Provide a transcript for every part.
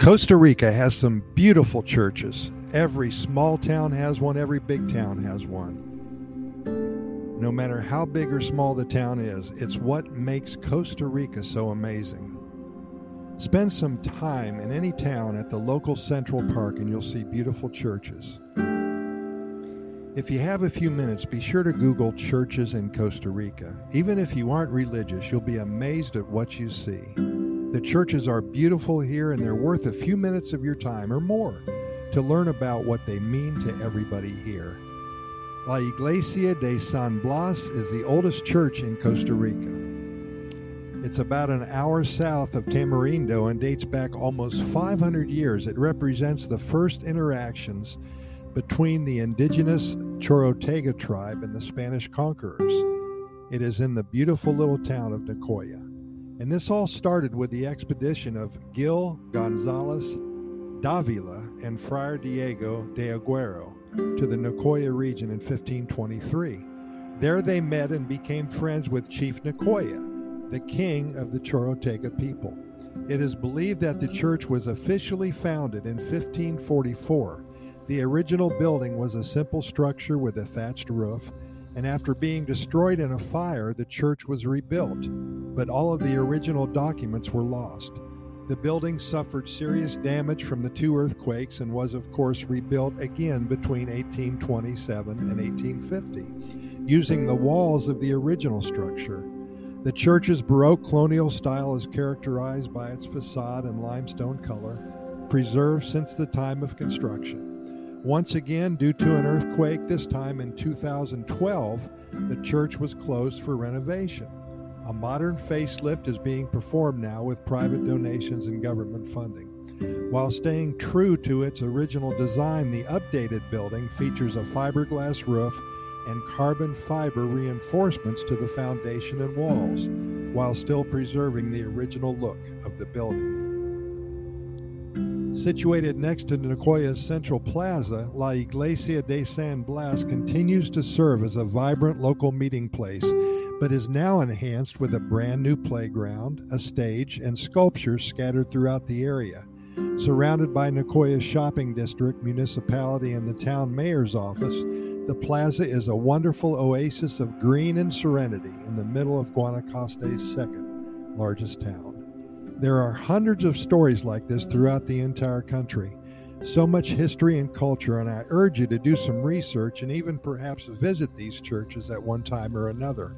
Costa Rica has some beautiful churches. Every small town has one, every big town has one. No matter how big or small the town is, it's what makes Costa Rica so amazing. Spend some time in any town at the local Central Park and you'll see beautiful churches. If you have a few minutes, be sure to Google churches in Costa Rica. Even if you aren't religious, you'll be amazed at what you see. The churches are beautiful here and they're worth a few minutes of your time or more to learn about what they mean to everybody here. La Iglesia de San Blas is the oldest church in Costa Rica. It's about an hour south of Tamarindo and dates back almost 500 years. It represents the first interactions between the indigenous Chorotega tribe and the Spanish conquerors. It is in the beautiful little town of Nicoya. And this all started with the expedition of Gil Gonzalez Davila and Friar Diego de Aguero to the Nicoya region in 1523. There they met and became friends with Chief Nicoya the king of the Chorotega people. It is believed that the church was officially founded in 1544. The original building was a simple structure with a thatched roof, and after being destroyed in a fire, the church was rebuilt, but all of the original documents were lost. The building suffered serious damage from the two earthquakes and was, of course, rebuilt again between 1827 and 1850, using the walls of the original structure. The church's Baroque colonial style is characterized by its facade and limestone color, preserved since the time of construction. Once again, due to an earthquake, this time in 2012, the church was closed for renovation. A modern facelift is being performed now with private donations and government funding. While staying true to its original design, the updated building features a fiberglass roof and carbon fiber reinforcements to the foundation and walls, while still preserving the original look of the building. Situated next to Nicoya's central plaza, La Iglesia de San Blas continues to serve as a vibrant local meeting place, but is now enhanced with a brand new playground, a stage, and sculptures scattered throughout the area. Surrounded by Nicoya's shopping district, municipality, and the town mayor's office, the plaza is a wonderful oasis of green and serenity in the middle of Guanacaste's second largest town. There are hundreds of stories like this throughout the entire country. So much history and culture, and I urge you to do some research and even perhaps visit these churches at one time or another.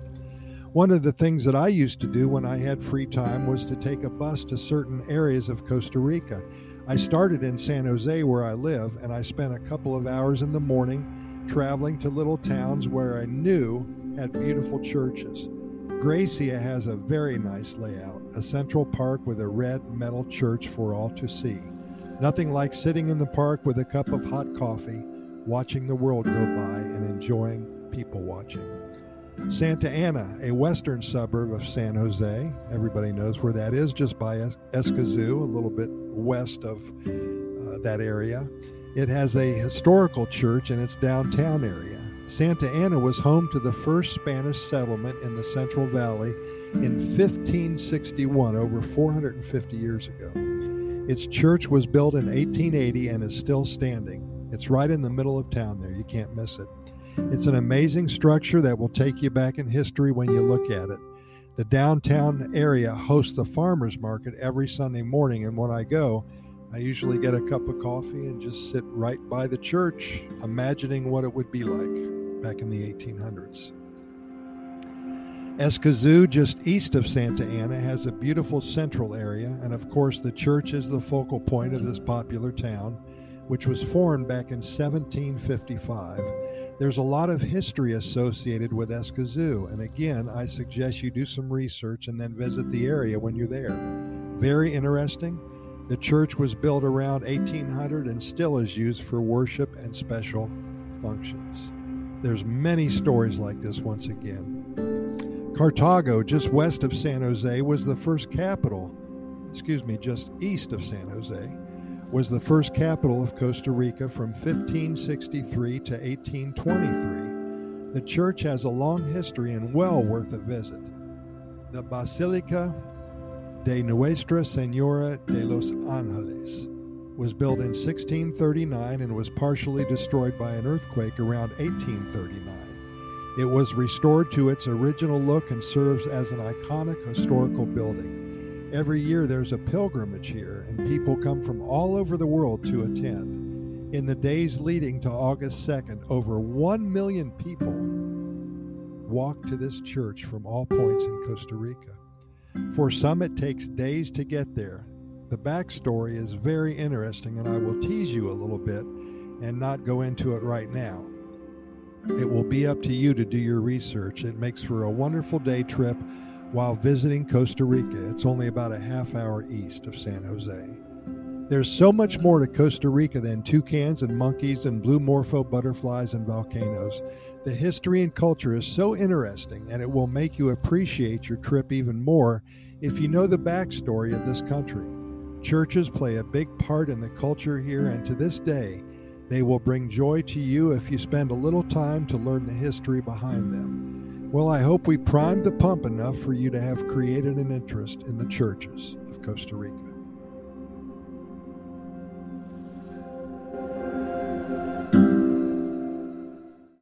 One of the things that I used to do when I had free time was to take a bus to certain areas of Costa Rica. I started in San Jose, where I live, and I spent a couple of hours in the morning traveling to little towns where I knew had beautiful churches. Grecia has a very nice layout, a central park with a red metal church for all to see. Nothing like sitting in the park with a cup of hot coffee, watching the world go by and enjoying people watching. Santa Ana, a western suburb of San Jose, everybody knows where that is, just by Escazú, a little bit west of uh, that area. It has a historical church in its downtown area. Santa Ana was home to the first Spanish settlement in the Central Valley in 1561, over 450 years ago. Its church was built in 1880 and is still standing. It's right in the middle of town there. You can't miss it. It's an amazing structure that will take you back in history when you look at it. The downtown area hosts the farmers market every Sunday morning, and when I go, I usually get a cup of coffee and just sit right by the church, imagining what it would be like back in the 1800s. Escazú, just east of Santa Ana, has a beautiful central area, and of course, the church is the focal point of this popular town, which was formed back in 1755. There's a lot of history associated with Escazú, and again, I suggest you do some research and then visit the area when you're there. Very interesting the church was built around 1800 and still is used for worship and special functions. There's many stories like this once again. Cartago, just west of San Jose, was the first capital, excuse me, just east of San Jose, was the first capital of Costa Rica from 1563 to 1823. The church has a long history and well worth a visit. The Basilica de Nuestra Senora de los Ángeles was built in 1639 and was partially destroyed by an earthquake around 1839. It was restored to its original look and serves as an iconic historical building. Every year there's a pilgrimage here, and people come from all over the world to attend. In the days leading to August 2nd, over 1 million people walk to this church from all points in Costa Rica. For some, it takes days to get there. The backstory is very interesting, and I will tease you a little bit and not go into it right now. It will be up to you to do your research. It makes for a wonderful day trip while visiting Costa Rica. It's only about a half hour east of San Jose. There's so much more to Costa Rica than toucans and monkeys and blue morpho butterflies and volcanoes. The history and culture is so interesting, and it will make you appreciate your trip even more if you know the backstory of this country. Churches play a big part in the culture here, and to this day, they will bring joy to you if you spend a little time to learn the history behind them. Well, I hope we primed the pump enough for you to have created an interest in the churches of Costa Rica.